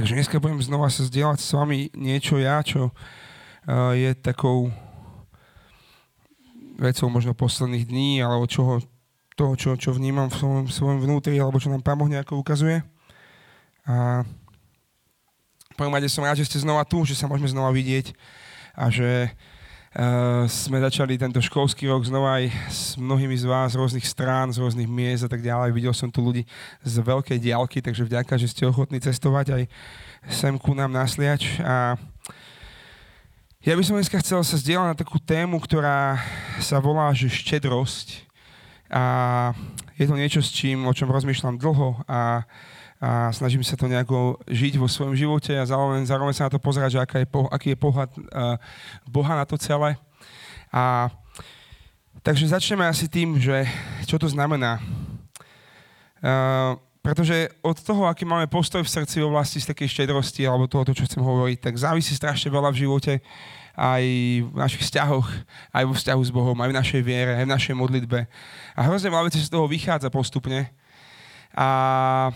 Takže dneska budem znova sa zdieľať s vami niečo ja, čo je takou vecou možno posledných dní, alebo čoho, toho, čo, čo vnímam v svojom, svojom vnútri, alebo čo nám Pán Boh nejako ukazuje. A poviem rade som rád, že ste znova tu, že sa môžeme znova vidieť a že Uh, sme začali tento školský rok znova aj s mnohými z vás, z rôznych strán, z rôznych miest a tak ďalej. Videl som tu ľudí z veľkej diálky, takže vďaka, že ste ochotní cestovať aj sem ku nám nasliač. A ja by som dneska chcel sa zdieľať na takú tému, ktorá sa volá, že štedrosť. A je to niečo, s čím, o čom rozmýšľam dlho a a snažím sa to nejako žiť vo svojom živote a zároveň, zároveň sa na to pozerať, že aká je, aký je pohľad uh, Boha na to celé. A takže začneme asi tým, že čo to znamená. Uh, pretože od toho, aký máme postoj v srdci v oblasti z takej štedrosti alebo toho, čo chcem hovoriť, tak závisí strašne veľa v živote aj v našich vzťahoch, aj vo vzťahu s Bohom, aj v našej viere, aj v našej modlitbe. A hrozne veľa vecí z toho vychádza postupne. A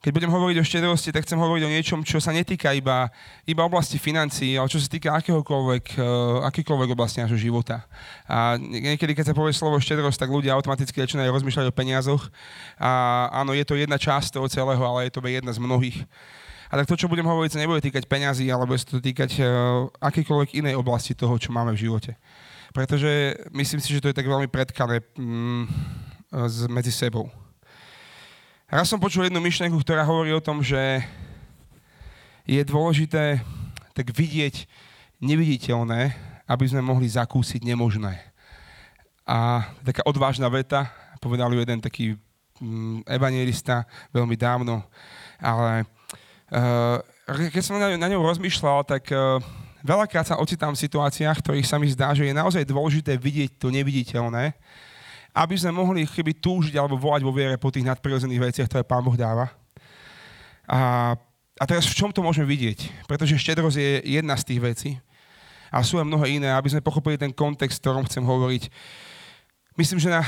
keď budem hovoriť o štedrosti, tak chcem hovoriť o niečom, čo sa netýka iba, iba oblasti financií, ale čo sa týka akéhokoľvek, uh, akýkoľvek oblasti nášho života. A niekedy, keď sa povie slovo štedrosť, tak ľudia automaticky začínajú rozmýšľať o peniazoch. A áno, je to jedna časť toho celého, ale je to jedna z mnohých. A tak to, čo budem hovoriť, sa nebude týkať peňazí, ale bude sa to týkať uh, akýkoľvek inej oblasti toho, čo máme v živote. Pretože myslím si, že to je tak veľmi predkané mm, medzi sebou. Raz som počul jednu myšlenku, ktorá hovorí o tom, že je dôležité tak vidieť neviditeľné, aby sme mohli zakúsiť nemožné. A taká odvážna veta, povedal ju jeden taký mm, evangelista veľmi dávno, ale uh, keď som na, na ňou rozmýšľal, tak uh, veľakrát sa ocitám v situáciách, v ktorých sa mi zdá, že je naozaj dôležité vidieť to neviditeľné, aby sme mohli chyby túžiť alebo volať vo viere po tých nadprirodzených veciach, ktoré Pán Boh dáva. A, a teraz v čom to môžeme vidieť? Pretože štedrosť je jedna z tých vecí. A sú aj mnohé iné, aby sme pochopili ten kontext, v ktorom chcem hovoriť. Myslím, že na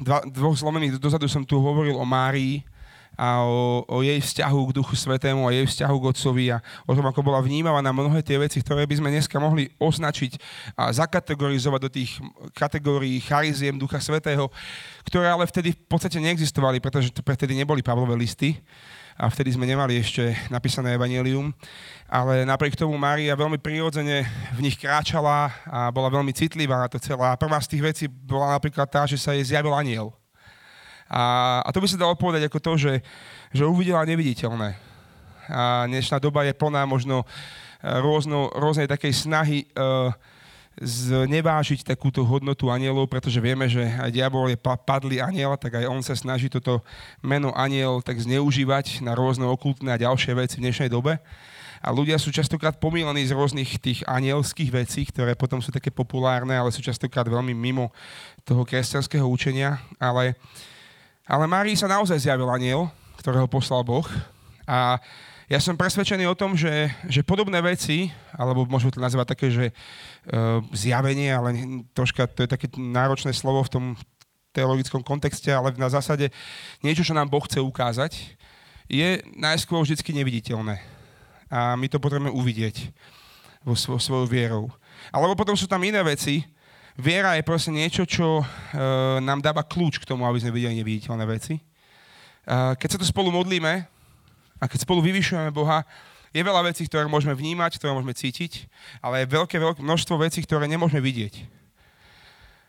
dva, dvoch zlomených dozadu som tu hovoril o Márii, a o, o jej vzťahu k Duchu Svetému a jej vzťahu k Otcovi a o tom, ako bola vnímavá na mnohé tie veci, ktoré by sme dneska mohli označiť a zakategorizovať do tých kategórií chariziem Ducha Svetého, ktoré ale vtedy v podstate neexistovali, pretože to vtedy neboli Pavlové listy a vtedy sme nemali ešte napísané evanelium, ale napriek tomu Mária veľmi prirodzene v nich kráčala a bola veľmi citlivá na to celá. Prvá z tých vecí bola napríklad tá, že sa jej zjavil aniel. A, a to by sa dalo povedať ako to, že, že uvidela neviditeľné. A dnešná doba je plná možno e, rôzno, rôznej takej snahy uh, znevážiť takúto hodnotu anielov, pretože vieme, že aj diabol je padlý aniel, tak aj on sa snaží toto meno aniel tak zneužívať na rôzne okultné a ďalšie veci v dnešnej dobe. A ľudia sú častokrát pomílení z rôznych tých anielských vecí, ktoré potom sú také populárne, ale sú častokrát veľmi mimo toho kresťanského učenia. Ale ale Márii sa naozaj zjavil aniel, ktorého poslal Boh. A ja som presvedčený o tom, že, že podobné veci, alebo môžeme to nazvať také, že uh, zjavenie, ale troška to je také náročné slovo v tom teologickom kontexte, ale na zásade niečo, čo nám Boh chce ukázať, je najskôr vždy neviditeľné. A my to potrebujeme uvidieť vo svo, svojou vierou. Alebo potom sú tam iné veci, Viera je proste niečo, čo uh, nám dáva kľúč k tomu, aby sme videli neviditeľné veci. Uh, keď sa tu spolu modlíme a keď spolu vyvyšujeme Boha, je veľa vecí, ktoré môžeme vnímať, ktoré môžeme cítiť, ale je veľké, veľké množstvo vecí, ktoré nemôžeme vidieť.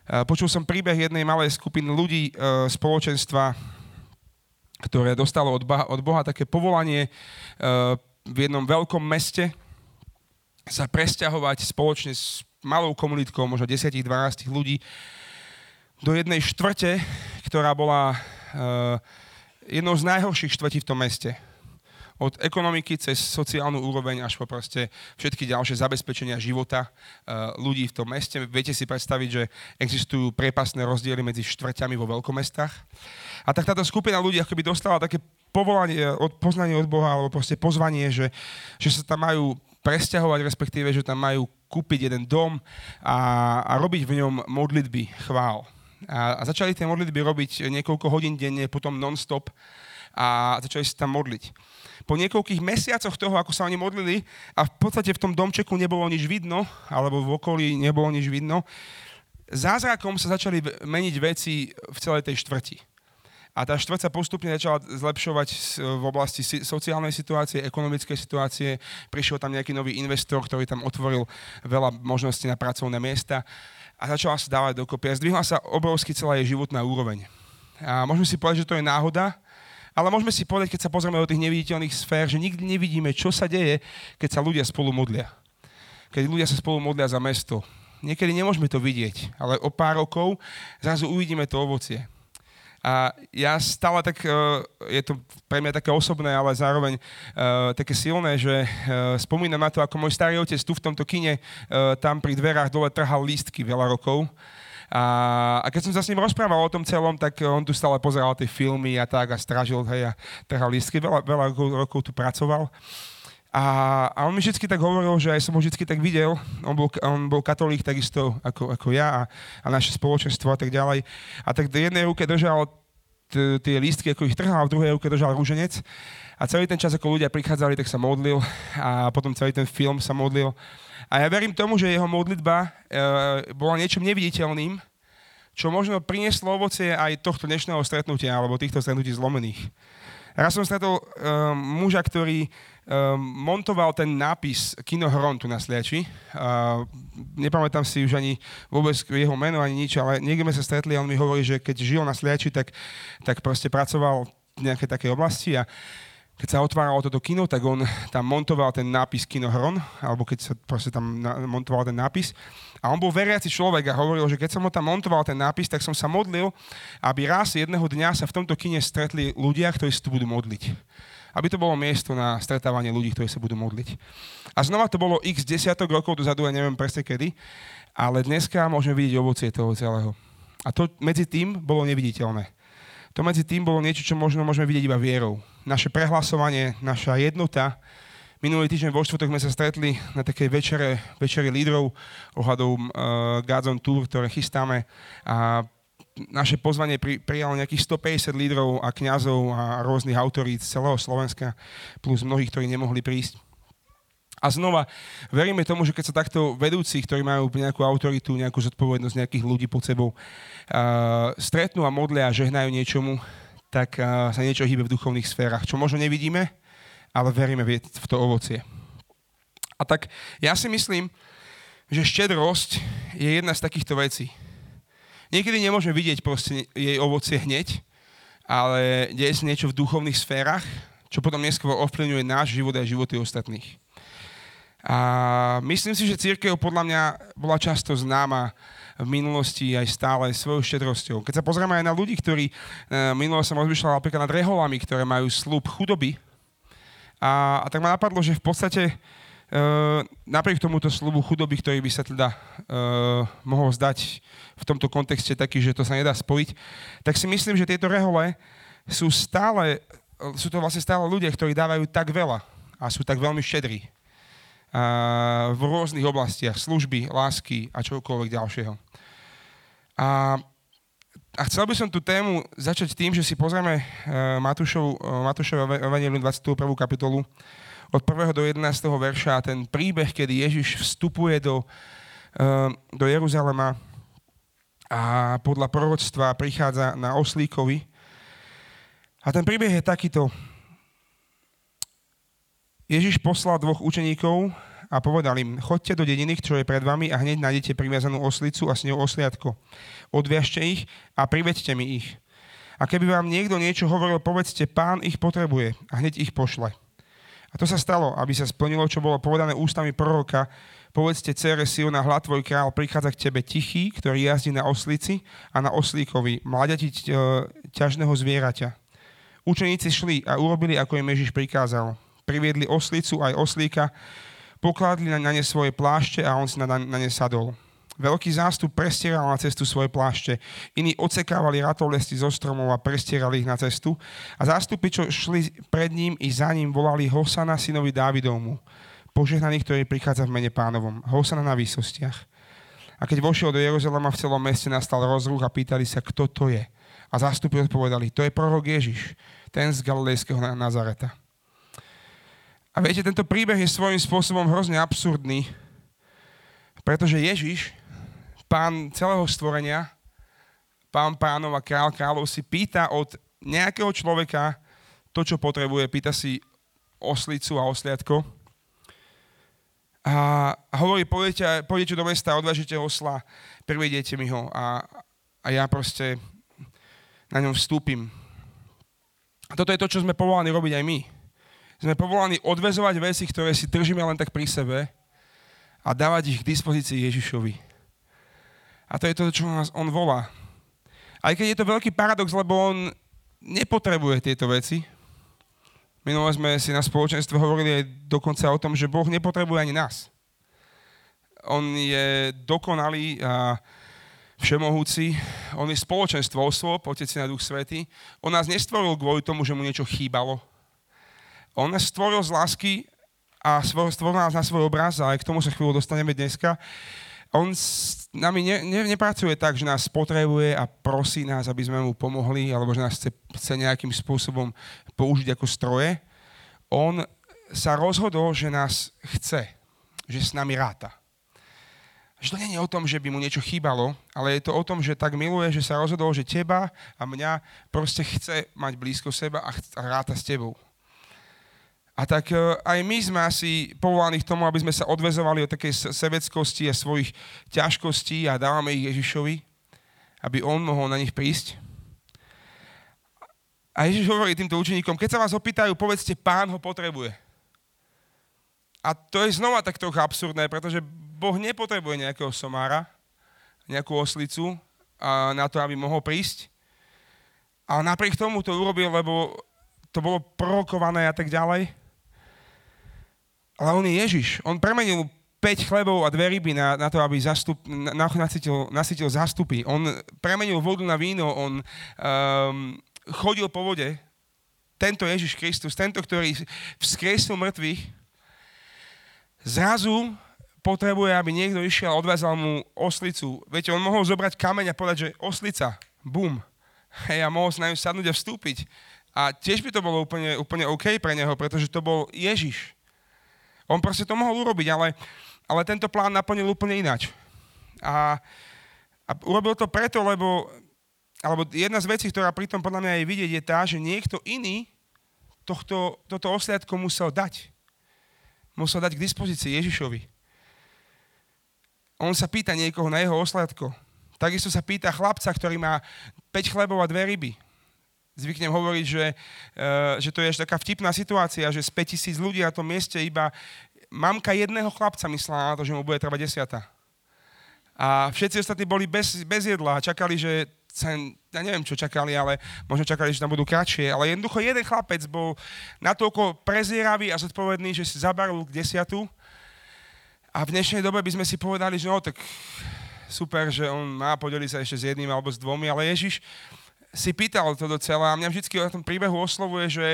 Uh, počul som príbeh jednej malej skupiny ľudí uh, spoločenstva, ktoré dostalo od Boha, od Boha také povolanie uh, v jednom veľkom meste sa presťahovať spoločne s malou komunitkou, možno 10-12 ľudí, do jednej štvrte, ktorá bola uh, jednou z najhorších štvrtí v tom meste. Od ekonomiky cez sociálnu úroveň až po proste všetky ďalšie zabezpečenia života uh, ľudí v tom meste. Viete si predstaviť, že existujú prepasné rozdiely medzi štvrťami vo veľkomestách. A tak táto skupina ľudí akoby dostala také povolanie, od, poznanie od Boha, alebo proste pozvanie, že, že sa tam majú presťahovať, respektíve, že tam majú kúpiť jeden dom a, a robiť v ňom modlitby, chvál. A, a začali tie modlitby robiť niekoľko hodín denne, potom non-stop a začali sa tam modliť. po niekoľkých mesiacoch toho, ako sa oni modlili a v podstate v tom domčeku nebolo nič vidno, alebo v okolí nebolo nič vidno, zázrakom sa začali meniť veci v celej tej štvrti. A tá štvrť sa postupne začala zlepšovať v oblasti sociálnej situácie, ekonomickej situácie. Prišiel tam nejaký nový investor, ktorý tam otvoril veľa možností na pracovné miesta a začala sa dávať dokopy. A zdvihla sa obrovsky celá jej životná úroveň. A môžeme si povedať, že to je náhoda, ale môžeme si povedať, keď sa pozrieme do tých neviditeľných sfér, že nikdy nevidíme, čo sa deje, keď sa ľudia spolu modlia. Keď ľudia sa spolu modlia za mesto, Niekedy nemôžeme to vidieť, ale o pár rokov zrazu uvidíme to ovocie. A ja stále tak, e, je to pre mňa také osobné, ale zároveň uh, také silné, že uh, spomínam na to, ako môj starý otec tu v tomto kine tam pri dverách dole trhal lístky veľa rokov. A, a keď som sa s ním rozprával o tom celom, tak on tu stále pozeral tie filmy a tak a stražil, hej, a trhal lístky. Veľa, veľa rokov tu pracoval. A, a on mi vždy tak hovoril, že aj som ho vždy tak videl, on bol, on bol katolík takisto ako, ako ja a, a naše spoločenstvo a tak ďalej. A tak v jednej ruke držal t- tie lístky, ako ich trhal, v druhej ruke držal rúženec. A celý ten čas, ako ľudia prichádzali, tak sa modlil a potom celý ten film sa modlil. A ja verím tomu, že jeho modlitba e, bola niečom neviditeľným, čo možno prinieslo ovocie aj tohto dnešného stretnutia, alebo týchto stretnutí zlomených. Raz som stretol e, muža, ktorý um, montoval ten nápis Kino Hron tu na Sliači. Uh, nepamätám si už ani vôbec jeho meno, ani nič, ale niekde sme sa stretli a on mi hovorí, že keď žil na Sliači, tak, tak proste pracoval v nejakej takej oblasti a keď sa otváralo toto kino, tak on tam montoval ten nápis Kino Hron, alebo keď sa proste tam montoval ten nápis. A on bol veriaci človek a hovoril, že keď som ho tam montoval ten nápis, tak som sa modlil, aby raz jedného dňa sa v tomto kine stretli ľudia, ktorí sa tu budú modliť aby to bolo miesto na stretávanie ľudí, ktorí sa budú modliť. A znova to bolo x desiatok rokov dozadu, ja neviem presne kedy, ale dneska môžeme vidieť ovocie toho celého. A to medzi tým bolo neviditeľné. To medzi tým bolo niečo, čo možno môžeme vidieť iba vierou. Naše prehlasovanie, naša jednota. Minulý týždeň vo štvrtok sme sa stretli na takej večere, večeri lídrov ohľadom uh, God's Tour, ktoré chystáme. A naše pozvanie pri, prijalo nejakých 150 lídrov a kňazov a rôznych autorít z celého Slovenska, plus mnohých, ktorí nemohli prísť. A znova, veríme tomu, že keď sa takto vedúci, ktorí majú nejakú autoritu, nejakú zodpovednosť nejakých ľudí pod sebou, uh, stretnú a modlia a žehnajú niečomu, tak uh, sa niečo hýbe v duchovných sférach, čo možno nevidíme, ale veríme v to ovocie. A tak ja si myslím, že štedrosť je jedna z takýchto vecí. Niekedy nemôžeme vidieť proste jej ovocie hneď, ale deje sa niečo v duchovných sférach, čo potom neskôr ovplyvňuje náš život a životy ostatných. A myslím si, že církev podľa mňa bola často známa v minulosti aj stále svojou štedrosťou. Keď sa pozrieme aj na ľudí, ktorí, e, minulo som rozmýšľal napríklad nad reholami, ktoré majú slúb chudoby, a, a tak ma napadlo, že v podstate napriek tomuto slubu chudoby, ktorý by sa teda uh, mohol zdať v tomto kontexte taký, že to sa nedá spojiť, tak si myslím, že tieto rehole sú stále, sú to vlastne stále ľudia, ktorí dávajú tak veľa a sú tak veľmi štedrí uh, v rôznych oblastiach, služby, lásky a čokoľvek ďalšieho. A, a chcel by som tú tému začať tým, že si pozrieme uh, Matúšov, uh, Matúšov Evangelium 21. kapitolu, od 1. do 11. verša ten príbeh, kedy Ježiš vstupuje do, uh, do Jeruzalema a podľa proroctva prichádza na oslíkovi. A ten príbeh je takýto. Ježiš poslal dvoch učeníkov a povedal im, chodte do dediny, čo je pred vami a hneď nájdete priviazanú oslicu a s ňou osliadko. Odviažte ich a priveďte mi ich. A keby vám niekto niečo hovoril, povedzte, pán ich potrebuje a hneď ich pošle. A to sa stalo, aby sa splnilo, čo bolo povedané ústami proroka. Povedzte, cere na hľad tvoj král prichádza k tebe tichý, ktorý jazdí na oslici a na oslíkovi, mladiati e, ťažného zvieraťa. Učeníci šli a urobili, ako im Ježiš prikázal. Priviedli oslicu aj oslíka, pokladli na ne svoje plášte a on si na, na ne sadol. Veľký zástup prestieral na cestu svoje plášte. Iní odsekávali ratolesti zo stromov a prestierali ich na cestu. A zástupy, čo šli pred ním i za ním, volali Hosana synovi Dávidovmu. Požehnaný, ktorý prichádza v mene pánovom. Hosana na výsostiach. A keď vošiel do Jeruzalema v celom meste, nastal rozruch a pýtali sa, kto to je. A zástupy odpovedali, to je prorok Ježiš, ten z galilejského Nazareta. A viete, tento príbeh je svojím spôsobom hrozne absurdný, pretože Ježiš, pán celého stvorenia, pán pánov a král kráľov si pýta od nejakého človeka to, čo potrebuje. Pýta si oslicu a osliadko. A hovorí, pôjdete, pôjdete do mesta, odvážite osla, privediete mi ho a, a ja proste na ňom vstúpim. A toto je to, čo sme povolaní robiť aj my. Sme povolaní odvezovať veci, ktoré si držíme len tak pri sebe a dávať ich k dispozícii Ježišovi. A to je to, čo nás on volá. Aj keď je to veľký paradox, lebo on nepotrebuje tieto veci. Minule sme si na spoločenstve hovorili aj dokonca o tom, že Boh nepotrebuje ani nás. On je dokonalý a všemohúci, on je spoločenstvo osôb, Otec na Duch Svety. On nás nestvoril kvôli tomu, že mu niečo chýbalo. On nás stvoril z lásky a stvoril nás na svoj obraz a aj k tomu sa chvíľu dostaneme dneska on nami ne, ne, nepracuje tak, že nás potrebuje a prosí nás, aby sme mu pomohli, alebo že nás chce, chce nejakým spôsobom použiť ako stroje. On sa rozhodol, že nás chce, že s nami ráta. Že to nie je o tom, že by mu niečo chýbalo, ale je to o tom, že tak miluje, že sa rozhodol, že teba a mňa proste chce mať blízko seba a, chce, a ráta s tebou. A tak e, aj my sme asi povolaní k tomu, aby sme sa odvezovali od takej sebeckosti a svojich ťažkostí a dávame ich Ježišovi, aby on mohol na nich prísť. A Ježiš hovorí týmto učeníkom, keď sa vás opýtajú, povedzte, pán ho potrebuje. A to je znova tak trochu absurdné, pretože Boh nepotrebuje nejakého somára, nejakú oslicu a na to, aby mohol prísť. A napriek tomu to urobil, lebo to bolo prorokované a tak ďalej. Ale on je Ježiš. On premenil 5 chlebov a dve ryby na, na to, aby zastup, na, nasytil, nasytil zástupy. On premenil vodu na víno, on um, chodil po vode. Tento Ježiš Kristus, tento, ktorý vzkriesil mŕtvych, zrazu potrebuje, aby niekto išiel a odvezal mu oslicu. Viete, on mohol zobrať kameň a povedať, že oslica, bum. Hej, a mohol sa na ňu sadnúť a vstúpiť. A tiež by to bolo úplne, úplne OK pre neho, pretože to bol Ježiš. On proste to mohol urobiť, ale, ale tento plán naplnil úplne ináč. A, a urobil to preto, lebo alebo jedna z vecí, ktorá pri tom podľa mňa je vidieť, je tá, že niekto iný tohto, toto osliadko musel dať. Musel dať k dispozícii Ježišovi. On sa pýta niekoho na jeho osliadko. Takisto sa pýta chlapca, ktorý má 5 chlebov a dve ryby. Zvyknem hovoriť, že, uh, že to je až taká vtipná situácia, že z 5000 ľudí na tom mieste iba mamka jedného chlapca myslela na to, že mu bude trvať desiata. A všetci ostatní boli bez, bez jedla a čakali, že sa, ja neviem, čo čakali, ale možno čakali, že tam budú kratšie. Ale jednoducho jeden chlapec bol natoľko prezieravý a zodpovedný, že si zabaril k desiatu. A v dnešnej dobe by sme si povedali, že no tak super, že on má podeliť sa ešte s jedným alebo s dvomi, ale Ježiš si pýtal to docela a mňa vždy o tom príbehu oslovuje, že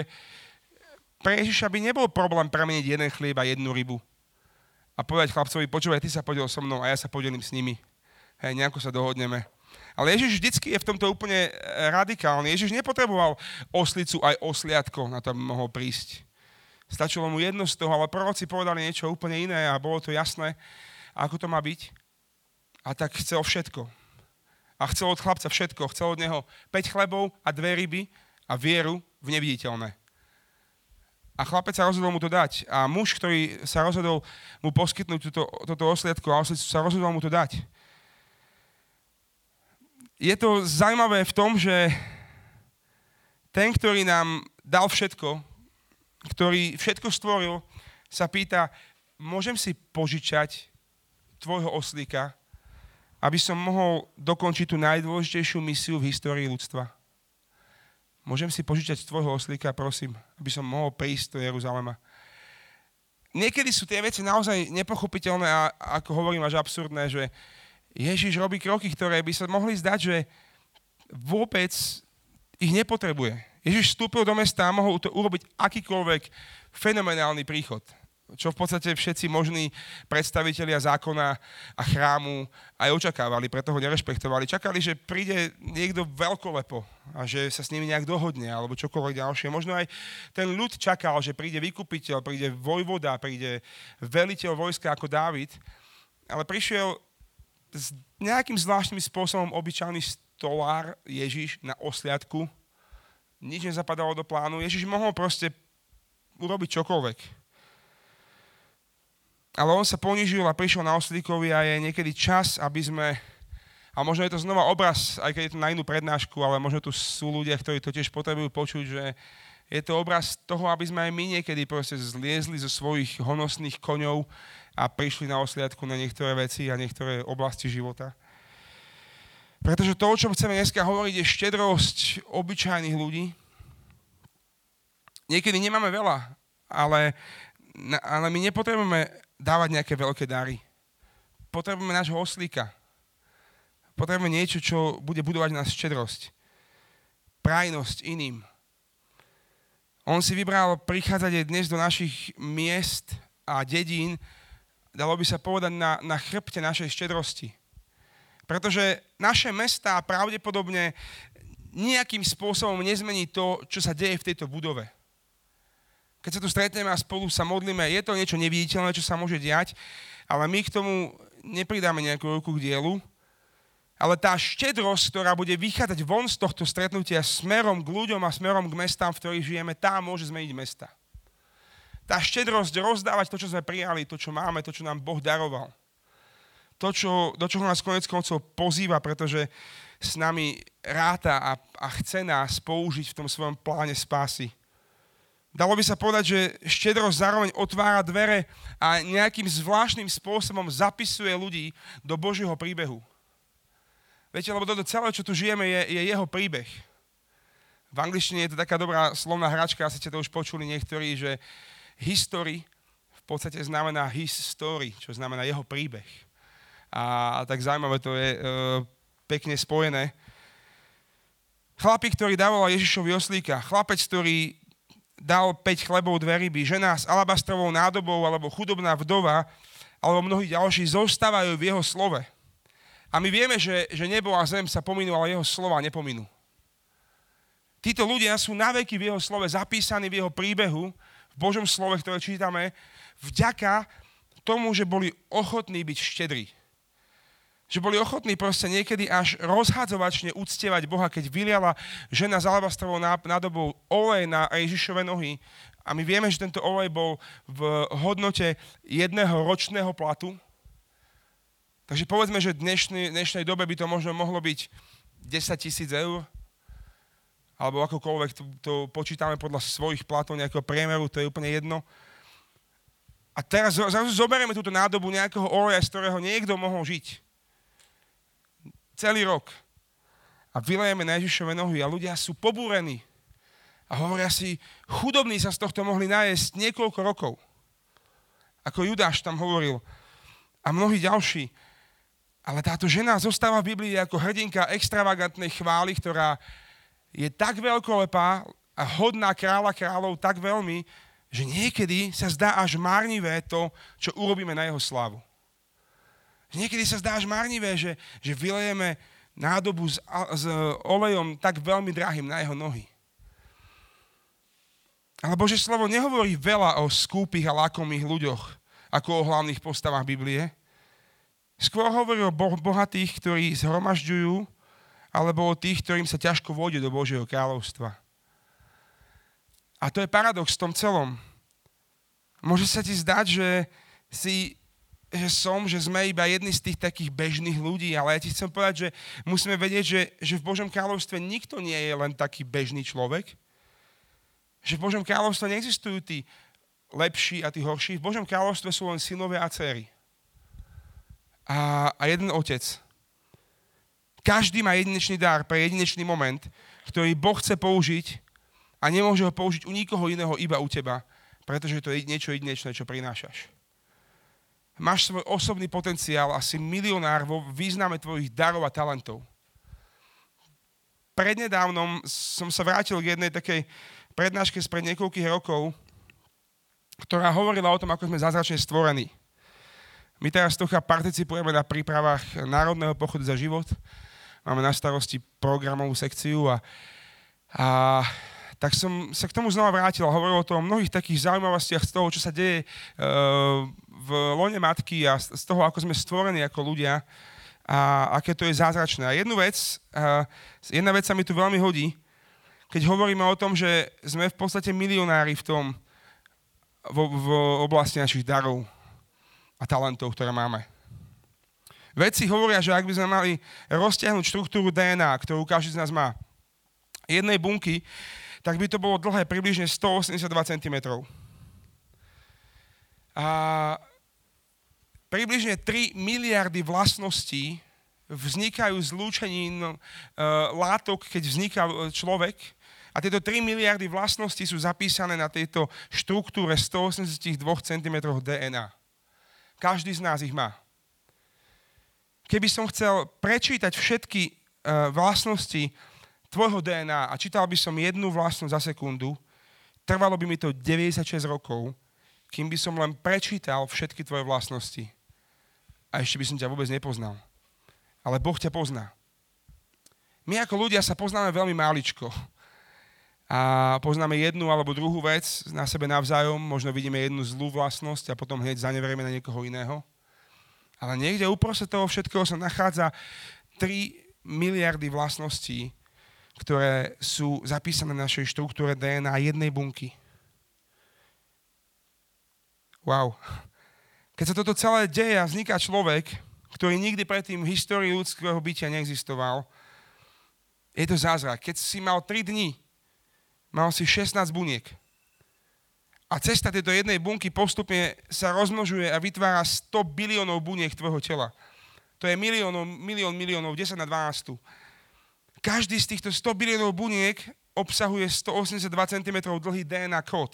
pre Ježiša by nebol problém premeniť jeden chlieb a jednu rybu. A povedať chlapcovi, počúvaj, ty sa podiel so mnou a ja sa podelím s nimi. Hej, nejako sa dohodneme. Ale Ježiš vždycky je v tomto úplne e, radikálny. Ježiš nepotreboval oslicu aj osliadko na to, mohol prísť. Stačilo mu jedno z toho, ale proroci povedali niečo úplne iné a bolo to jasné, ako to má byť. A tak chcel všetko a chcel od chlapca všetko. Chcel od neho 5 chlebov a dve ryby a vieru v neviditeľné. A chlapec sa rozhodol mu to dať. A muž, ktorý sa rozhodol mu poskytnúť túto, toto osliadko a osliadku, sa rozhodol mu to dať. Je to zaujímavé v tom, že ten, ktorý nám dal všetko, ktorý všetko stvoril, sa pýta, môžem si požičať tvojho oslíka, aby som mohol dokončiť tú najdôležitejšiu misiu v histórii ľudstva. Môžem si požičať z tvojho oslíka, prosím, aby som mohol prísť do Jeruzalema. Niekedy sú tie veci naozaj nepochopiteľné a ako hovorím až absurdné, že Ježiš robí kroky, ktoré by sa mohli zdať, že vôbec ich nepotrebuje. Ježiš vstúpil do mesta a mohol to urobiť akýkoľvek fenomenálny príchod. Čo v podstate všetci možní predstavitelia zákona a chrámu aj očakávali, preto ho nerešpektovali. Čakali, že príde niekto veľkolepo a že sa s nimi nejak dohodne alebo čokoľvek ďalšie. Možno aj ten ľud čakal, že príde vykupiteľ, príde vojvoda, príde veliteľ vojska ako Dávid, ale prišiel s nejakým zvláštnym spôsobom obyčajný stolár Ježiš na osliadku. Nič nezapadalo do plánu. Ježiš mohol proste urobiť čokoľvek ale on sa ponížil a prišiel na oslíkovi a je niekedy čas, aby sme, a možno je to znova obraz, aj keď je to na inú prednášku, ale možno tu sú ľudia, ktorí to tiež potrebujú počuť, že je to obraz toho, aby sme aj my niekedy proste zliezli zo svojich honosných koňov a prišli na osliadku na niektoré veci a niektoré oblasti života. Pretože to, o čom chceme dneska hovoriť, je štedrosť obyčajných ľudí. Niekedy nemáme veľa, ale, ale my nepotrebujeme dávať nejaké veľké dary. Potrebujeme nášho oslíka. Potrebujeme niečo, čo bude budovať nás štedrosť. Prajnosť iným. On si vybral prichádzať dnes do našich miest a dedín, dalo by sa povedať, na, na chrbte našej štedrosti. Pretože naše mesta pravdepodobne nejakým spôsobom nezmení to, čo sa deje v tejto budove keď sa tu stretneme a spolu sa modlíme, je to niečo neviditeľné, čo sa môže diať, ale my k tomu nepridáme nejakú ruku k dielu, ale tá štedrosť, ktorá bude vychádzať von z tohto stretnutia smerom k ľuďom a smerom k mestám, v ktorých žijeme, tá môže zmeniť mesta. Tá štedrosť rozdávať to, čo sme prijali, to, čo máme, to, čo nám Boh daroval. To, čo, do čoho nás konec koncov pozýva, pretože s nami ráta a, a chce nás použiť v tom svojom pláne spásy. Dalo by sa povedať, že štedrosť zároveň otvára dvere a nejakým zvláštnym spôsobom zapisuje ľudí do Božieho príbehu. Viete, lebo toto celé, čo tu žijeme, je, je jeho príbeh. V angličtine je to taká dobrá slovná hračka, asi ste to už počuli niektorí, že history v podstate znamená his story, čo znamená jeho príbeh. A, tak zaujímavé to je e, pekne spojené. Chlapík, ktorý dával Ježišovi oslíka, chlapec, ktorý dal 5 chlebov, dve ryby. Žena s alabastrovou nádobou alebo chudobná vdova alebo mnohí ďalší zostávajú v jeho slove. A my vieme, že, že nebo a zem sa pominú, ale jeho slova nepominú. Títo ľudia sú naveky v jeho slove zapísaní v jeho príbehu, v Božom slove, ktoré čítame, vďaka tomu, že boli ochotní byť štedrí. Že boli ochotní proste niekedy až rozhadzovačne uctievať Boha, keď vyliala žena s alabastrovou nádobou olej na Ježišove nohy. A my vieme, že tento olej bol v hodnote jedného ročného platu. Takže povedzme, že v dnešnej, dnešnej dobe by to možno mohlo byť 10 tisíc eur, alebo akokoľvek to, to počítame podľa svojich platov, nejakého priemeru, to je úplne jedno. A teraz zrazu zoberieme túto nádobu nejakého oleja, z ktorého niekto mohol žiť celý rok. A vylejeme na Ježišove nohy a ľudia sú pobúrení. A hovoria si, chudobní sa z tohto mohli nájsť niekoľko rokov. Ako Judáš tam hovoril. A mnohí ďalší. Ale táto žena zostáva v Biblii ako hrdinka extravagantnej chvály, ktorá je tak veľkolepá a hodná kráľa kráľov tak veľmi, že niekedy sa zdá až márnivé to, čo urobíme na jeho slavu. Niekedy sa zdá až marnivé, že, že vylejeme nádobu s, s olejom tak veľmi drahým na jeho nohy. Ale Bože slovo nehovorí veľa o skúpých a lakomých ľuďoch, ako o hlavných postavách Biblie. Skôr hovorí o bohatých, ktorí zhromažďujú, alebo o tých, ktorým sa ťažko vôjde do Božieho kráľovstva. A to je paradox v tom celom. Môže sa ti zdať, že si že som, že sme iba jedni z tých takých bežných ľudí, ale ja ti chcem povedať, že musíme vedieť, že, že v Božom kráľovstve nikto nie je len taký bežný človek. Že v Božom kráľovstve neexistujú tí lepší a tí horší. V Božom kráľovstve sú len synovia a céry. A, a jeden otec. Každý má jedinečný dar pre jedinečný moment, ktorý Boh chce použiť a nemôže ho použiť u nikoho iného, iba u teba, pretože to je niečo jedinečné, čo prinášaš. Máš svoj osobný potenciál a si milionár vo význame tvojich darov a talentov. Prednedávnom som sa vrátil k jednej takej prednáške spred niekoľkých rokov ktorá hovorila o tom, ako sme zázračne stvorení. My teraz trocha participujeme na prípravách Národného pochodu za život. Máme na starosti programovú sekciu a, a tak som sa k tomu znova vrátil a hovoril o tom mnohých takých zaujímavostiach z toho, čo sa deje uh, v lone matky a z toho, ako sme stvorení ako ľudia a aké to je zázračné. A jednu vec, uh, jedna vec sa mi tu veľmi hodí, keď hovoríme o tom, že sme v podstate milionári v tom, v, v oblasti našich darov a talentov, ktoré máme. Vedci hovoria, že ak by sme mali roztiahnuť štruktúru DNA, ktorú každý z nás má, jednej bunky, tak by to bolo dlhé približne 182 cm. A približne 3 miliardy vlastností vznikajú zlúčením uh, látok, keď vzniká človek. A tieto 3 miliardy vlastností sú zapísané na tejto štruktúre 182 cm DNA. Každý z nás ich má. Keby som chcel prečítať všetky uh, vlastnosti tvojho DNA a čítal by som jednu vlastnosť za sekundu, trvalo by mi to 96 rokov, kým by som len prečítal všetky tvoje vlastnosti. A ešte by som ťa vôbec nepoznal. Ale Boh ťa pozná. My ako ľudia sa poznáme veľmi máličko a poznáme jednu alebo druhú vec na sebe navzájom, možno vidíme jednu zlú vlastnosť a potom hneď zaneverieme na niekoho iného. Ale niekde uprostred toho všetkého sa nachádza 3 miliardy vlastností, ktoré sú zapísané v našej štruktúre DNA jednej bunky. Wow. Keď sa toto celé deje a vzniká človek, ktorý nikdy predtým v histórii ľudského bytia neexistoval, je to zázrak. Keď si mal 3 dní mal si 16 buniek. A cesta tejto jednej bunky postupne sa rozmnožuje a vytvára 100 biliónov buniek tvojho tela. To je miliónov, milión miliónov, 10 na 12. Každý z týchto 100 biliónov buniek obsahuje 182 cm dlhý DNA kód.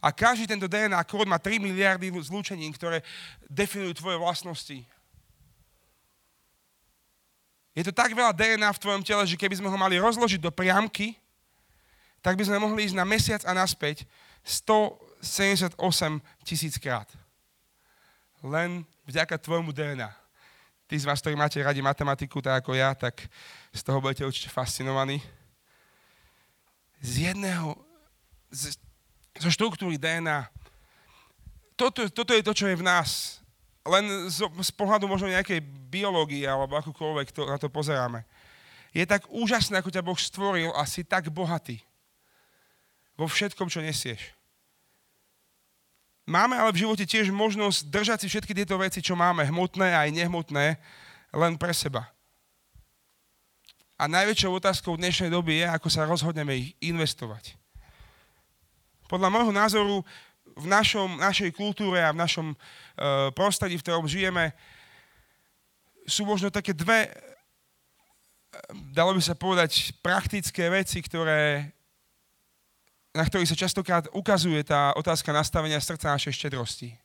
A každý tento DNA kód má 3 miliardy zlúčení, ktoré definujú tvoje vlastnosti. Je to tak veľa DNA v tvojom tele, že keby sme ho mali rozložiť do priamky, tak by sme mohli ísť na mesiac a naspäť 178 tisíc krát. Len vďaka tvojmu DNA. Tí z vás, ktorí máte radi matematiku, tak ako ja, tak z toho budete určite fascinovaní. Z jedného, z, zo štruktúry DNA. Toto, toto je to, čo je v nás. Len z, z pohľadu možno nejakej biológie alebo akúkoľvek to, na to pozeráme. Je tak úžasné, ako ťa Boh stvoril a si tak bohatý vo všetkom, čo nesieš. Máme ale v živote tiež možnosť držať si všetky tieto veci, čo máme, hmotné aj nehmotné, len pre seba. A najväčšou otázkou dnešnej doby je, ako sa rozhodneme ich investovať. Podľa môjho názoru v našom, našej kultúre a v našom uh, prostredí, v ktorom žijeme, sú možno také dve, dalo by sa povedať, praktické veci, ktoré na ktorých sa častokrát ukazuje tá otázka nastavenia srdca našej štedrosti.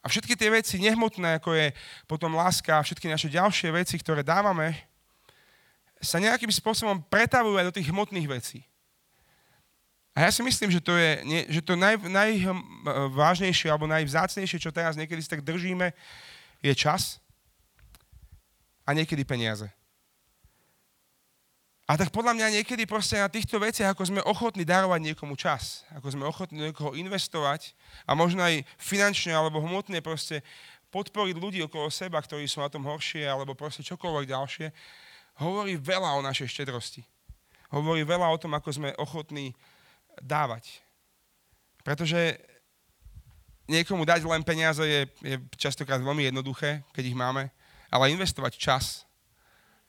A všetky tie veci nehmotné, ako je potom láska a všetky naše ďalšie veci, ktoré dávame, sa nejakým spôsobom pretavujú aj do tých hmotných vecí. A ja si myslím, že to je že to naj, najvážnejšie alebo najvzácnejšie, čo teraz niekedy si tak držíme, je čas a niekedy peniaze. A tak podľa mňa niekedy proste na týchto veciach, ako sme ochotní darovať niekomu čas, ako sme ochotní do niekoho investovať a možno aj finančne alebo hmotne proste podporiť ľudí okolo seba, ktorí sú na tom horšie alebo proste čokoľvek ďalšie, hovorí veľa o našej štedrosti. Hovorí veľa o tom, ako sme ochotní dávať. Pretože niekomu dať len peniaze je, je častokrát veľmi jednoduché, keď ich máme, ale investovať čas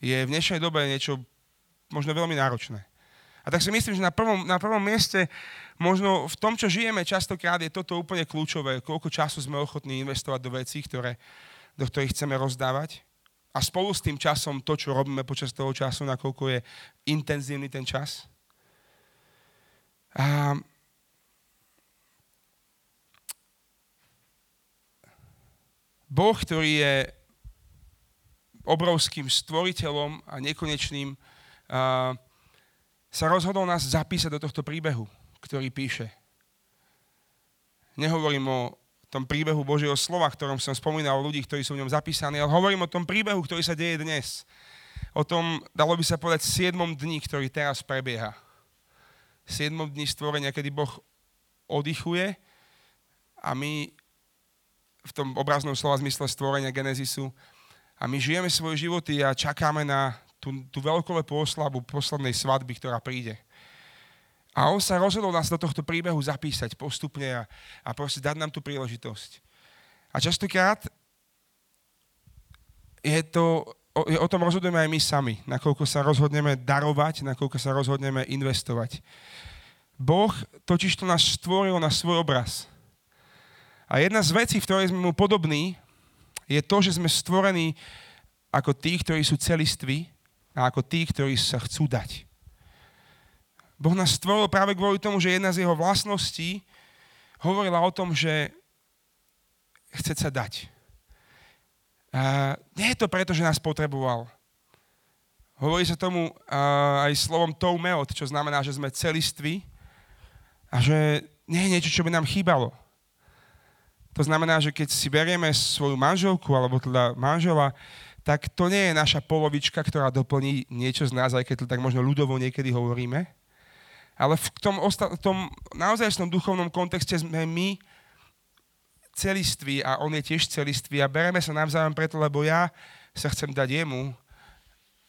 je v dnešnej dobe niečo možno veľmi náročné. A tak si myslím, že na prvom, na prvom mieste, možno v tom, čo žijeme, častokrát je toto úplne kľúčové, koľko času sme ochotní investovať do vecí, ktoré, do ktorých chceme rozdávať. A spolu s tým časom, to, čo robíme počas toho času, nakoľko je intenzívny ten čas. A Boh, ktorý je obrovským stvoriteľom a nekonečným, sa rozhodol nás zapísať do tohto príbehu, ktorý píše. Nehovorím o tom príbehu Božieho slova, ktorom som spomínal ľudí, ktorí sú v ňom zapísaní, ale hovorím o tom príbehu, ktorý sa deje dnes. O tom, dalo by sa povedať, 7. dní, ktorý teraz prebieha. 7. dní stvorenia, kedy Boh oddychuje a my v tom obraznom slova zmysle stvorenia Genezisu a my žijeme svoje životy a čakáme na tú, tú veľkolepú oslavu poslednej svadby, ktorá príde. A on sa rozhodol nás do tohto príbehu zapísať postupne a, a proste dať nám tú príležitosť. A častokrát je to, o, o tom rozhodujeme aj my sami, nakoľko sa rozhodneme darovať, nakoľko sa rozhodneme investovať. Boh totiž to nás stvoril na svoj obraz. A jedna z vecí, v ktorej sme mu podobní, je to, že sme stvorení ako tí, ktorí sú celiství a ako tí, ktorí sa chcú dať. Boh nás stvoril práve kvôli tomu, že jedna z jeho vlastností hovorila o tom, že chce sa dať. A nie je to preto, že nás potreboval. Hovorí sa tomu aj slovom toumeot, čo znamená, že sme celiství a že nie je niečo, čo by nám chýbalo. To znamená, že keď si berieme svoju manželku alebo teda manžela, tak to nie je naša polovička, ktorá doplní niečo z nás, aj keď to tak možno ľudovo niekedy hovoríme, ale v tom, osta- tom naozajstnom duchovnom kontexte sme my celiství a on je tiež celistvý a bereme sa navzájom preto, lebo ja sa chcem dať jemu,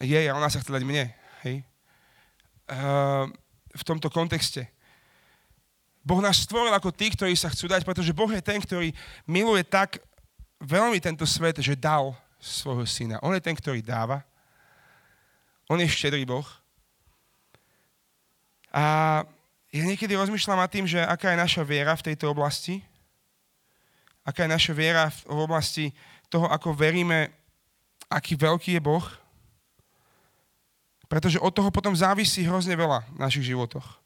jej a ona sa chce dať mne. Hej? Uh, v tomto kontexte. Boh nás stvoril ako tí, ktorí sa chcú dať, pretože Boh je ten, ktorý miluje tak veľmi tento svet, že dal svojho syna. On je ten, ktorý dáva. On je štedrý Boh. A ja niekedy rozmýšľam nad tým, že aká je naša viera v tejto oblasti, aká je naša viera v oblasti toho, ako veríme, aký veľký je Boh, pretože od toho potom závisí hrozne veľa v našich životoch.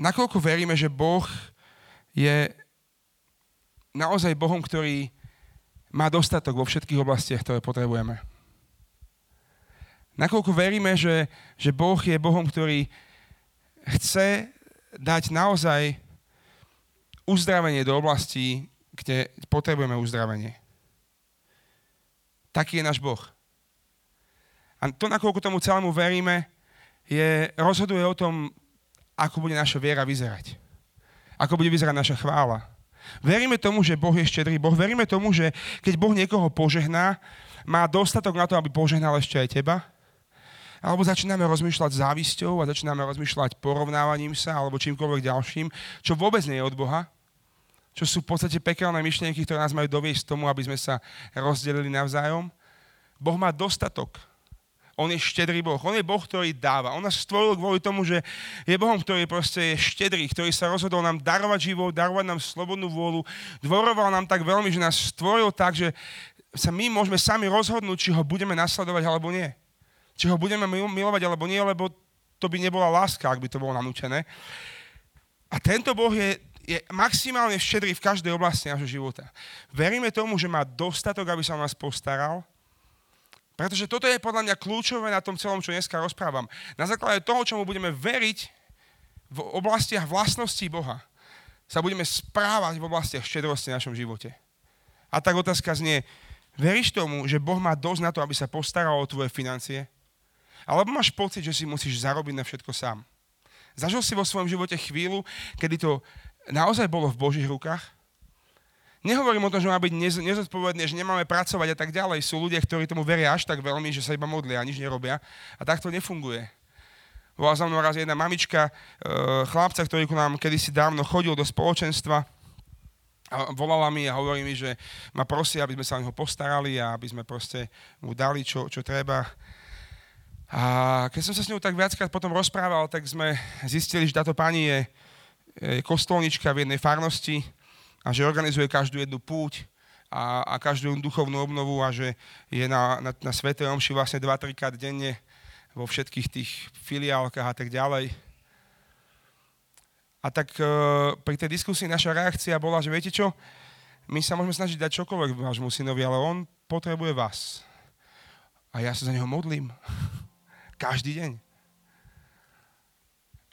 Nakoľko veríme, že Boh je naozaj Bohom, ktorý má dostatok vo všetkých oblastiach, ktoré potrebujeme. Nakoľko veríme, že, že Boh je Bohom, ktorý chce dať naozaj uzdravenie do oblasti, kde potrebujeme uzdravenie. Taký je náš Boh. A to, nakoľko tomu celému veríme, je, rozhoduje o tom, ako bude naša viera vyzerať. Ako bude vyzerať naša chvála. Veríme tomu, že Boh je štedrý Boh. Veríme tomu, že keď Boh niekoho požehná, má dostatok na to, aby požehnal ešte aj teba. Alebo začíname rozmýšľať závisťou a začíname rozmýšľať porovnávaním sa alebo čímkoľvek ďalším, čo vôbec nie je od Boha, čo sú v podstate pekelné myšlienky, ktoré nás majú doviesť tomu, aby sme sa rozdelili navzájom. Boh má dostatok. On je štedrý Boh. On je Boh, ktorý dáva. On nás stvoril kvôli tomu, že je Bohom, ktorý proste je štedrý, ktorý sa rozhodol nám darovať život, darovať nám slobodnú vôľu. Dvoroval nám tak veľmi, že nás stvoril tak, že sa my môžeme sami rozhodnúť, či ho budeme nasledovať alebo nie či ho budeme milovať alebo nie, lebo to by nebola láska, ak by to bolo nanúčené. A tento Boh je, je maximálne štedrý v každej oblasti nášho života. Veríme tomu, že má dostatok, aby sa o nás postaral, pretože toto je podľa mňa kľúčové na tom celom, čo dneska rozprávam. Na základe toho, čomu budeme veriť v oblastiach vlastností Boha, sa budeme správať v oblastiach štedrosti v našom živote. A tak otázka znie, veríš tomu, že Boh má dosť na to, aby sa postaral o tvoje financie? Alebo máš pocit, že si musíš zarobiť na všetko sám? Zažil si vo svojom živote chvíľu, kedy to naozaj bolo v Božích rukách? Nehovorím o tom, že má byť nezodpovedné, že nemáme pracovať a tak ďalej. Sú ľudia, ktorí tomu veria až tak veľmi, že sa iba modlia a nič nerobia. A tak to nefunguje. Bola za mnou raz jedna mamička, e, chlapca, ktorý ku nám kedysi dávno chodil do spoločenstva a volala mi a hovorí mi, že ma prosí, aby sme sa o neho postarali a aby sme proste mu dali, čo, čo treba. A keď som sa s ňou tak viackrát potom rozprával, tak sme zistili, že táto pani je, je kostolnička v jednej farnosti a že organizuje každú jednu púť a, a každú duchovnú obnovu a že je na, na, na Svete Omši vlastne 2-3 krát denne vo všetkých tých filiálkach a tak ďalej. A tak e, pri tej diskusii naša reakcia bola, že viete čo, my sa môžeme snažiť dať čokoľvek vášmu synovi, ale on potrebuje vás. A ja sa za neho modlím. Každý deň.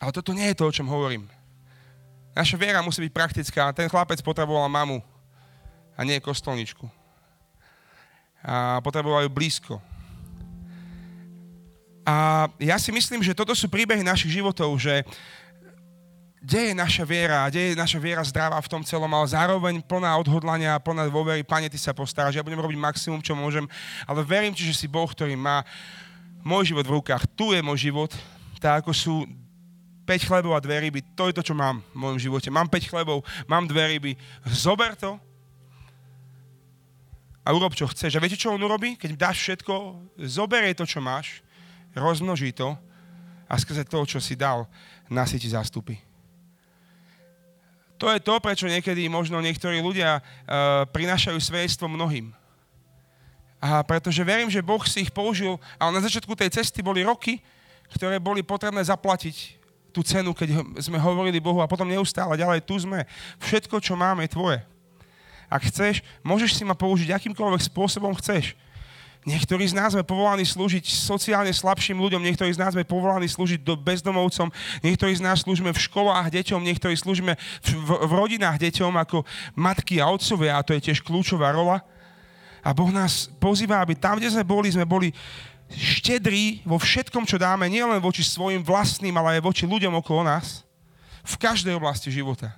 Ale toto nie je to, o čom hovorím. Naša viera musí byť praktická. Ten chlapec potreboval mamu a nie kostolničku. A potreboval ju blízko. A ja si myslím, že toto sú príbehy našich životov, že kde je naša viera, kde je naša viera zdravá v tom celom, ale zároveň plná odhodlania plná dôvery, Pane, Ty sa postaráš, ja budem robiť maximum, čo môžem, ale verím Ti, že si Boh, ktorý má môj život v rukách. Tu je môj život, tak ako sú 5 chlebov a dve ryby, to je to, čo mám v mojom živote. Mám 5 chlebov, mám dve ryby, zober to a urob, čo chceš. A viete, čo on urobí? Keď dáš všetko, zoberie to, čo máš, rozmnoží to a skrze to, čo si dal, nasytí zástupy. To je to, prečo niekedy možno niektorí ľudia uh, prinášajú svedectvo mnohým. A pretože verím, že Boh si ich použil, ale na začiatku tej cesty boli roky, ktoré boli potrebné zaplatiť tú cenu, keď sme hovorili Bohu a potom neustále ďalej, tu sme. Všetko, čo máme, je tvoje. Ak chceš, môžeš si ma použiť akýmkoľvek spôsobom chceš. Niektorí z nás sme povolaní slúžiť sociálne slabším ľuďom, niektorí z nás sme povolaní slúžiť do bezdomovcom, niektorí z nás slúžime v školách deťom, niektorí slúžime v, v, v rodinách deťom ako matky a otcovia a to je tiež kľúčová rola. A Boh nás pozýva, aby tam, kde sme boli, sme boli štedrí vo všetkom, čo dáme, nielen voči svojim vlastným, ale aj voči ľuďom okolo nás. V každej oblasti života.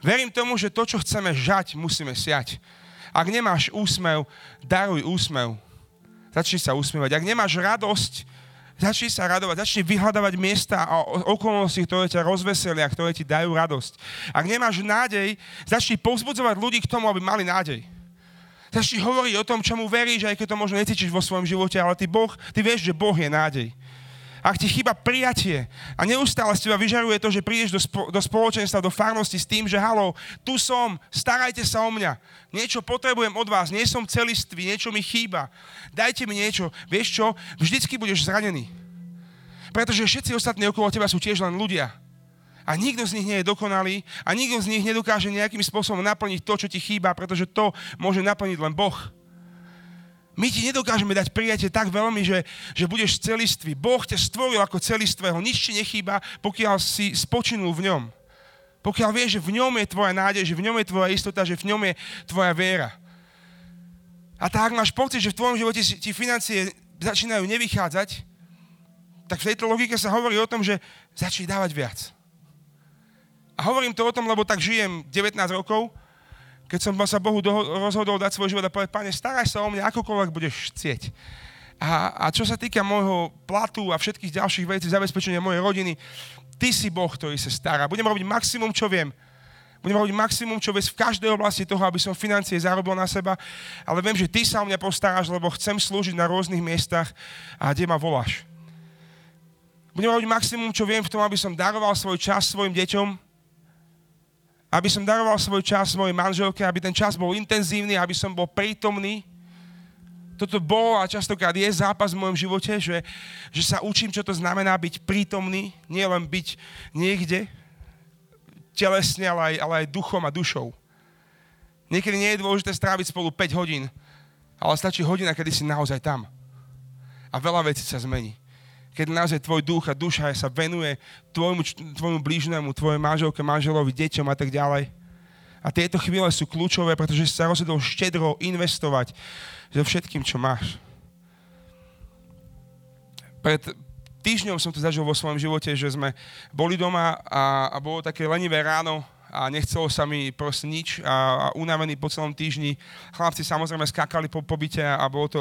Verím tomu, že to, čo chceme žať, musíme siať. Ak nemáš úsmev, daruj úsmev. Začni sa usmievať. Ak nemáš radosť, začni sa radovať, začni vyhľadávať miesta a okolnosti, ktoré ťa rozveselia, ktoré ti dajú radosť. Ak nemáš nádej, začni povzbudzovať ľudí k tomu, aby mali nádej. Začni hovoriť o tom, čomu veríš, aj keď to možno necítiš vo svojom živote, ale ty, boh, ty vieš, že Boh je nádej ak ti chýba prijatie a neustále z teba vyžaruje to, že prídeš do, spo, do spoločenstva, do farnosti s tým, že halo, tu som, starajte sa o mňa, niečo potrebujem od vás, nie som celistvý, niečo mi chýba, dajte mi niečo. Vieš čo? Vždycky budeš zranený. Pretože všetci ostatní okolo teba sú tiež len ľudia. A nikto z nich nie je dokonalý a nikto z nich nedokáže nejakým spôsobom naplniť to, čo ti chýba, pretože to môže naplniť len Boh. My ti nedokážeme dať prijatie tak veľmi, že, že budeš celistvý. Boh ťa stvoril ako celistvého. Nič ti nechýba, pokiaľ si spočinul v ňom. Pokiaľ vieš, že v ňom je tvoja nádej, že v ňom je tvoja istota, že v ňom je tvoja viera. A tak, ak máš pocit, že v tvojom živote ti financie začínajú nevychádzať, tak v tejto logike sa hovorí o tom, že začni dávať viac. A hovorím to o tom, lebo tak žijem 19 rokov keď som sa Bohu doho- rozhodol dať svoj život a povedať, Pane, staraj sa o mňa, akokoľvek budeš chcieť. A, a čo sa týka môjho platu a všetkých ďalších vecí, zabezpečenia mojej rodiny, Ty si Boh, ktorý sa stará. Budem robiť maximum, čo viem. Budem robiť maximum, čo vieš v každej oblasti toho, aby som financie zarobil na seba, ale viem, že Ty sa o mňa postaráš, lebo chcem slúžiť na rôznych miestach a kde ma voláš. Budem robiť maximum, čo viem v tom, aby som daroval svoj čas svojim deťom, aby som daroval svoj čas mojej manželke, aby ten čas bol intenzívny, aby som bol prítomný. Toto bol a častokrát je zápas v mojom živote, že, že sa učím, čo to znamená byť prítomný, nie len byť niekde, telesne, ale aj, ale aj duchom a dušou. Niekedy nie je dôležité stráviť spolu 5 hodín, ale stačí hodina, kedy si naozaj tam. A veľa vecí sa zmení keď naozaj tvoj duch a duša sa venuje tvojmu, tvojmu blížnemu, tvojej manželke, manželovi, deťom a tak ďalej. A tieto chvíle sú kľúčové, pretože si sa rozhodol štedro investovať so všetkým, čo máš. Pred týždňom som to zažil vo svojom živote, že sme boli doma a, a bolo také lenivé ráno a nechcelo sa mi proste nič a, a unavený po celom týždni. Chlapci samozrejme skákali po pobyte a, a bolo to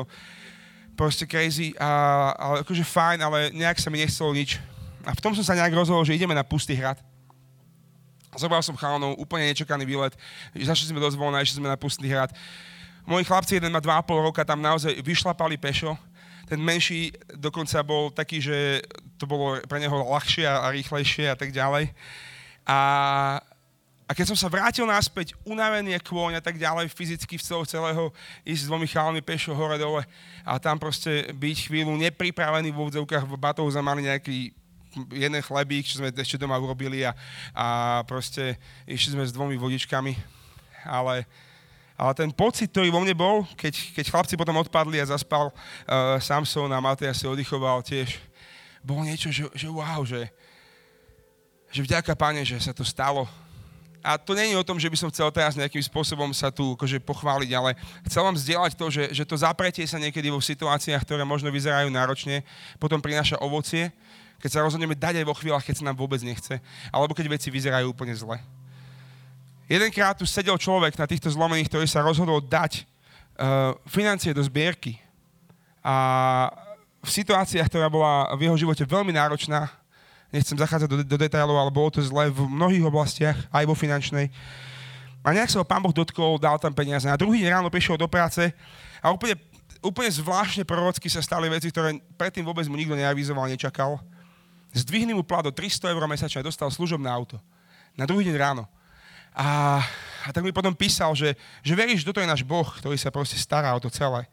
proste crazy, a, ale akože fajn, ale nejak sa mi nechcelo nič. A v tom som sa nejak rozhodol, že ideme na pustý hrad. Zobral som chalanov, úplne nečakaný výlet. Zašli sme do Zvona, išli sme na pustý hrad. Moji chlapci, jeden má 2,5 roka, tam naozaj vyšlapali pešo. Ten menší dokonca bol taký, že to bolo pre neho ľahšie a rýchlejšie a tak ďalej. A, a keď som sa vrátil naspäť, unavený kôň a tak ďalej, fyzicky v celého, celého, ísť s dvomi chalmi pešo hore dole a tam proste byť chvíľu nepripravený v úvodzovkách, v batohu sme mali nejaký jeden chlebík, čo sme ešte doma urobili a, a proste išli sme s dvomi vodičkami, ale, ale ten pocit, ktorý vo mne bol, keď, keď chlapci potom odpadli a zaspal uh, Samson a Matej si oddychoval tiež, bolo niečo, že, že wow, že, že vďaka Pane, že sa to stalo, a to je o tom, že by som chcel teraz nejakým spôsobom sa tu akože pochváliť, ale chcel vám zdieľať to, že, že to zapretie sa niekedy vo situáciách, ktoré možno vyzerajú náročne, potom prináša ovocie, keď sa rozhodneme dať aj vo chvíľach, keď sa nám vôbec nechce, alebo keď veci vyzerajú úplne zle. Jedenkrát tu sedel človek na týchto zlomených, ktorý sa rozhodol dať uh, financie do zbierky. A v situáciách, ktorá bola v jeho živote veľmi náročná, nechcem zachádzať do, do detailov, ale bolo to zle v mnohých oblastiach, aj vo finančnej. A nejak sa ho pán Boh dotkol, dal tam peniaze. Na druhý ráno prišiel do práce a úplne, úplne zvláštne prorocky sa stali veci, ktoré predtým vôbec mu nikto neavizoval, nečakal. Zdvihli mu plat do 300 eur mesačne a dostal služobné auto. Na druhý deň ráno. A, a tak mi potom písal, že, že veríš, že toto je náš Boh, ktorý sa proste stará o to celé.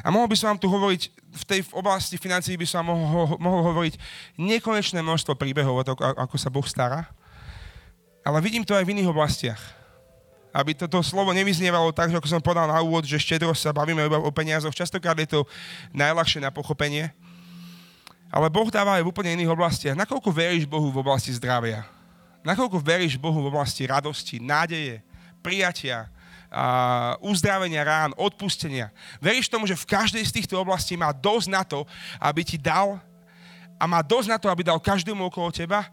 A mohol by som vám tu hovoriť, v tej oblasti financií by som vám mohol, mohol hovoriť nekonečné množstvo príbehov o to, ako sa Boh stará. Ale vidím to aj v iných oblastiach. Aby toto slovo nevyznievalo tak, ako som povedal na úvod, že štedrosť sa bavíme iba o peniazoch. Častokrát je to najľahšie na pochopenie. Ale Boh dáva aj v úplne iných oblastiach. Nakoľko veríš Bohu v oblasti zdravia? Nakoľko veríš Bohu v oblasti radosti, nádeje, prijatia, uzdravenia rán, odpustenia. Veríš tomu, že v každej z týchto oblastí má dosť na to, aby ti dal a má dosť na to, aby dal každému okolo teba?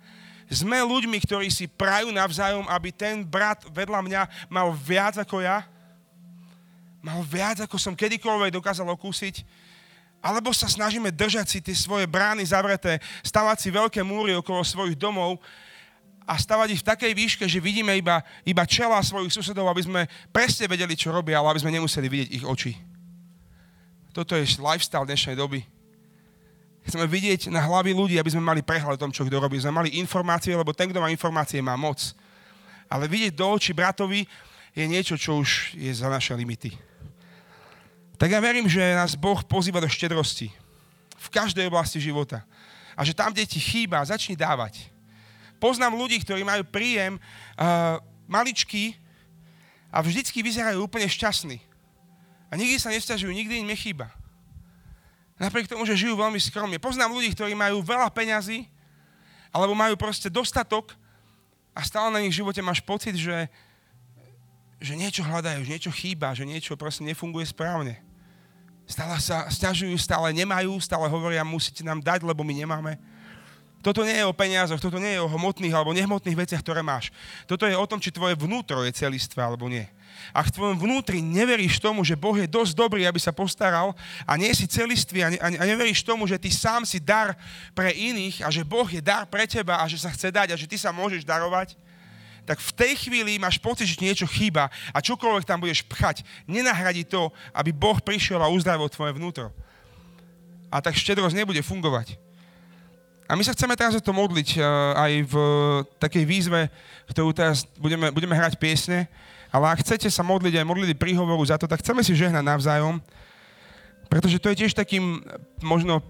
Sme ľuďmi, ktorí si prajú navzájom, aby ten brat vedľa mňa mal viac ako ja? Mal viac, ako som kedykoľvek dokázal okúsiť? Alebo sa snažíme držať si tie svoje brány zavreté, stavať si veľké múry okolo svojich domov, a stavať ich v takej výške, že vidíme iba, iba čela svojich susedov, aby sme presne vedeli, čo robia, ale aby sme nemuseli vidieť ich oči. Toto je lifestyle dnešnej doby. Chceme vidieť na hlavy ľudí, aby sme mali prehľad o tom, čo kto robí. Sme mali informácie, lebo ten, kto má informácie, má moc. Ale vidieť do očí bratovi je niečo, čo už je za naše limity. Tak ja verím, že nás Boh pozýva do štedrosti. V každej oblasti života. A že tam, kde ti chýba, začni dávať poznám ľudí, ktorí majú príjem uh, maličký a vždycky vyzerajú úplne šťastní. A nikdy sa nestiažujú, nikdy im nechýba. Napriek tomu, že žijú veľmi skromne. Poznám ľudí, ktorí majú veľa peňazí, alebo majú proste dostatok a stále na nich v živote máš pocit, že, že niečo hľadajú, že niečo chýba, že niečo proste nefunguje správne. Stále sa stiažujú, stále nemajú, stále hovoria, musíte nám dať, lebo my nemáme. Toto nie je o peniazoch, toto nie je o hmotných alebo nehmotných veciach, ktoré máš. Toto je o tom, či tvoje vnútro je celistvé alebo nie. Ak v tvojom vnútri neveríš tomu, že Boh je dosť dobrý, aby sa postaral a nie si celistvý a, ne, a neveríš tomu, že ty sám si dar pre iných a že Boh je dar pre teba a že sa chce dať a že ty sa môžeš darovať, tak v tej chvíli máš pocit, že niečo chýba a čokoľvek tam budeš pchať, nenahradí to, aby Boh prišiel a uzdravil tvoje vnútro. A tak štedrosť nebude fungovať. A my sa chceme teraz o to modliť uh, aj v takej výzve, ktorú teraz budeme, budeme hrať piesne, ale ak chcete sa modliť aj modliť príhovoru za to, tak chceme si žehnať navzájom, pretože to je tiež takým možno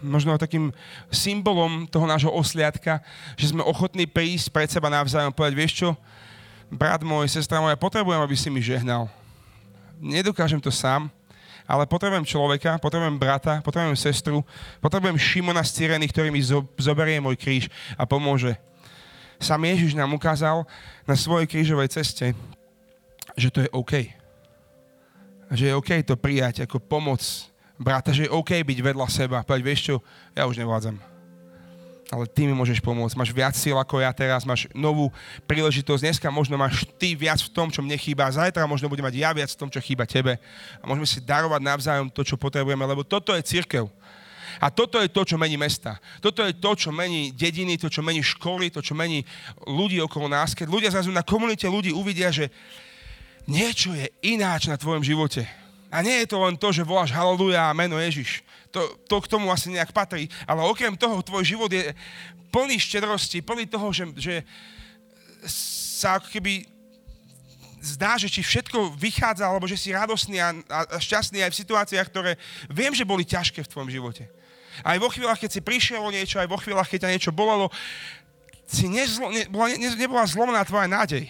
možno takým symbolom toho nášho osliadka, že sme ochotní prísť pred seba navzájom povedať, vieš čo, brat môj, sestra moja, potrebujem, aby si mi žehnal. Nedokážem to sám, ale potrebujem človeka, potrebujem brata, potrebujem sestru, potrebujem Šimona z Cyreny, ktorý mi zoberie môj kríž a pomôže. Sam Ježiš nám ukázal na svojej krížovej ceste, že to je OK. Že je OK to prijať ako pomoc brata, že je OK byť vedľa seba. Povedať, vieš čo, ja už nevládzam ale ty mi môžeš pomôcť. Máš viac síl ako ja teraz, máš novú príležitosť. Dneska možno máš ty viac v tom, čo mne chýba. Zajtra možno budem mať ja viac v tom, čo chýba tebe. A môžeme si darovať navzájom to, čo potrebujeme, lebo toto je církev. A toto je to, čo mení mesta. Toto je to, čo mení dediny, to, čo mení školy, to, čo mení ľudí okolo nás. Keď ľudia zrazu na komunite ľudí uvidia, že niečo je ináč na tvojom živote. A nie je to len to, že voláš haleluja a meno Ježiš to, to k tomu asi nejak patrí. Ale okrem toho, tvoj život je plný štedrosti, plný toho, že, že sa ako keby zdá, že ti všetko vychádza, alebo že si radostný a, a šťastný aj v situáciách, ktoré viem, že boli ťažké v tvojom živote. Aj vo chvíľach, keď si prišiel o niečo, aj vo chvíľach, keď ťa niečo bolelo, si nezlo, ne, bola, ne, nebola zlomná tvoja nádej.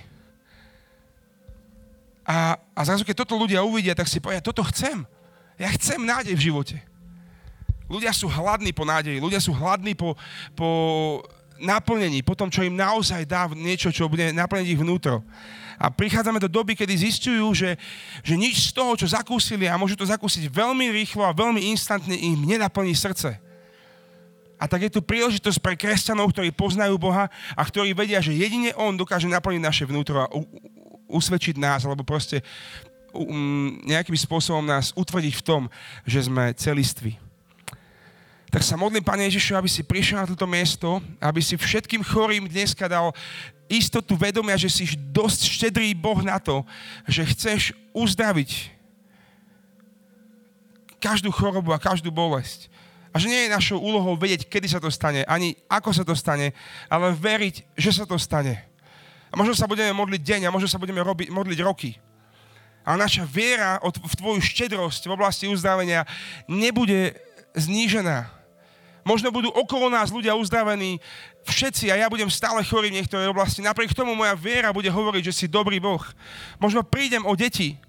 A, a zrazu, keď toto ľudia uvidia, tak si povedia, toto chcem. Ja chcem nádej v živote. Ľudia sú hladní po nádeji, ľudia sú hladní po, po naplnení, po tom, čo im naozaj dá niečo, čo bude naplniť ich vnútro. A prichádzame do doby, kedy zistujú, že, že nič z toho, čo zakúsili a môžu to zakúsiť veľmi rýchlo a veľmi instantne, im nenaplní srdce. A tak je tu príležitosť pre kresťanov, ktorí poznajú Boha a ktorí vedia, že jedine On dokáže naplniť naše vnútro a usvedčiť nás, alebo proste um, nejakým spôsobom nás utvrdiť v tom, že sme celiství. Tak sa modlím, Pane Ježišu, aby si prišiel na toto miesto, aby si všetkým chorým dneska dal istotu vedomia, že si dosť štedrý Boh na to, že chceš uzdraviť každú chorobu a každú bolesť. A že nie je našou úlohou vedieť, kedy sa to stane, ani ako sa to stane, ale veriť, že sa to stane. A možno sa budeme modliť deň a možno sa budeme robiť, modliť roky. A naša viera v tvoju štedrosť v oblasti uzdravenia nebude znížená. Možno budú okolo nás ľudia uzdravení, všetci a ja budem stále chorý v niektorej oblasti. Napriek tomu moja viera bude hovoriť, že si dobrý Boh. Možno prídem o deti,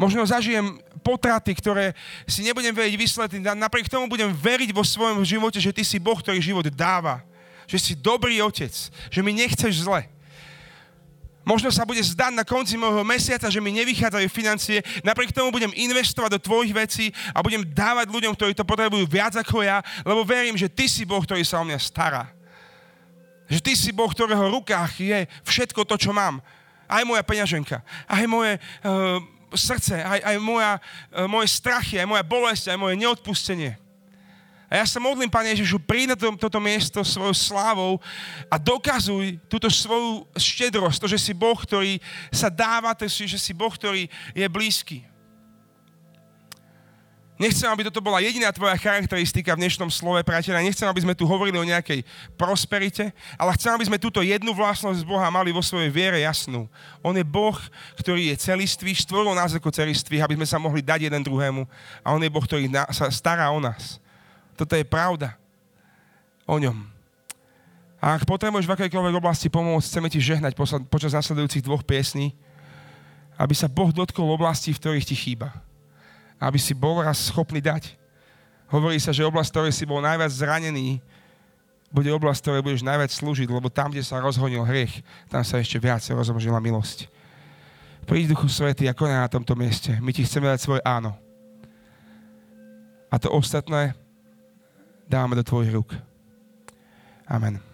možno zažijem potraty, ktoré si nebudem vedieť vysvetliť. Napriek tomu budem veriť vo svojom živote, že ty si Boh, ktorý život dáva. Že si dobrý otec, že mi nechceš zle. Možno sa bude zdať na konci môjho mesiaca, že mi nevychádzajú financie, napriek tomu budem investovať do tvojich vecí a budem dávať ľuďom, ktorí to potrebujú viac ako ja, lebo verím, že ty si Boh, ktorý sa o mňa stará. Že ty si Boh, ktorého rukách je všetko to, čo mám. Aj moja peňaženka, aj moje uh, srdce, aj, aj moja, uh, moje strachy, aj moja bolesť, aj moje neodpustenie. A ja sa modlím, Pane Ježišu, príď na to, toto miesto svojou slávou a dokazuj túto svoju štedrosť, to, že si Boh, ktorý sa dáva, to, že si Boh, ktorý je blízky. Nechcem, aby toto bola jediná tvoja charakteristika v dnešnom slove, priateľa. Nechcem, aby sme tu hovorili o nejakej prosperite, ale chcem, aby sme túto jednu vlastnosť Boha mali vo svojej viere jasnú. On je Boh, ktorý je celistvý, stvoril nás ako celistvý, aby sme sa mohli dať jeden druhému. A On je Boh, ktorý sa stará o nás. Toto je pravda o ňom. A ak potrebuješ v akejkoľvek oblasti pomôcť, chceme ti žehnať počas nasledujúcich dvoch piesní, aby sa Boh dotkol oblasti, v ktorých ti chýba. Aby si bol raz schopný dať. Hovorí sa, že oblasť, ktorej si bol najviac zranený, bude oblasť, ktorej budeš najviac slúžiť, lebo tam, kde sa rozhonil hriech, tam sa ešte viac rozmnožila milosť. Príď Duchu Svety a na tomto mieste. My ti chceme dať svoje áno. A to ostatné dávame do tvojich rúk. Amen.